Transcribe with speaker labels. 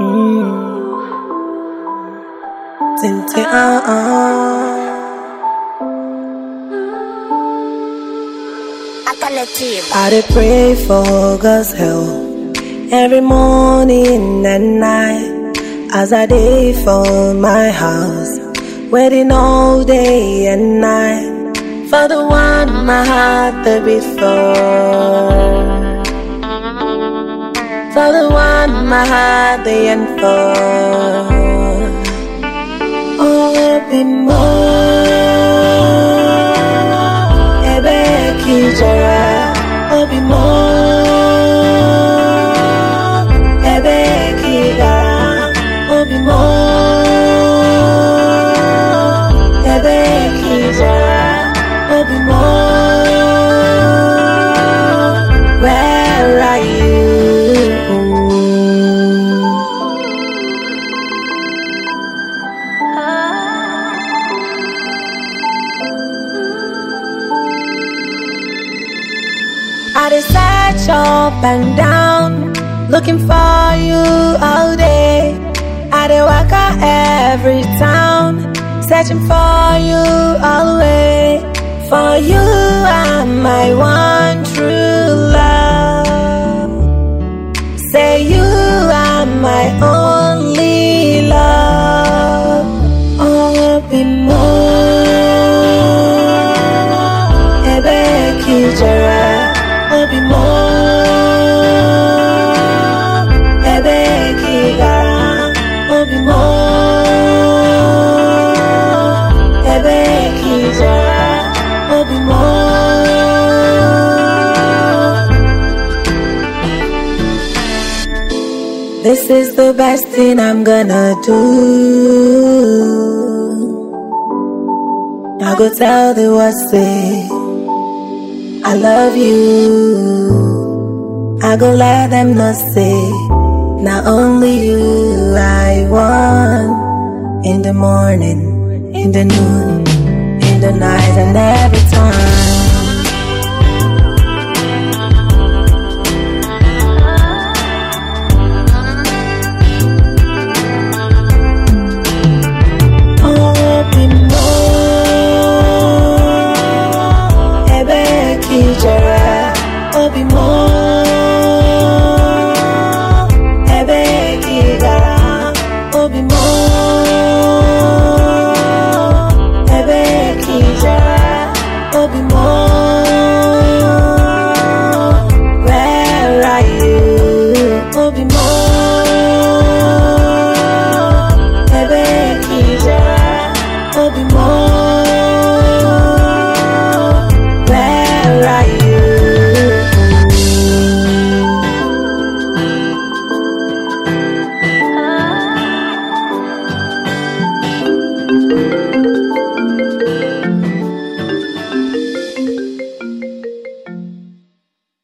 Speaker 1: Mm. Tintin, uh-uh. I did pray for God's help every morning and night as I dey for my house, waiting all day and night. For the one my heart beat for, for the one my heart dey yearn for. Oh, be more, I dey search up and down, looking for you all day. I dey waka every town, searching for you way. For you I'm my one true This is the best thing I'm gonna do. I go tell the world say I love you. I go let them know say not only you I want in the morning, in the noon, in the night and every time. obi more.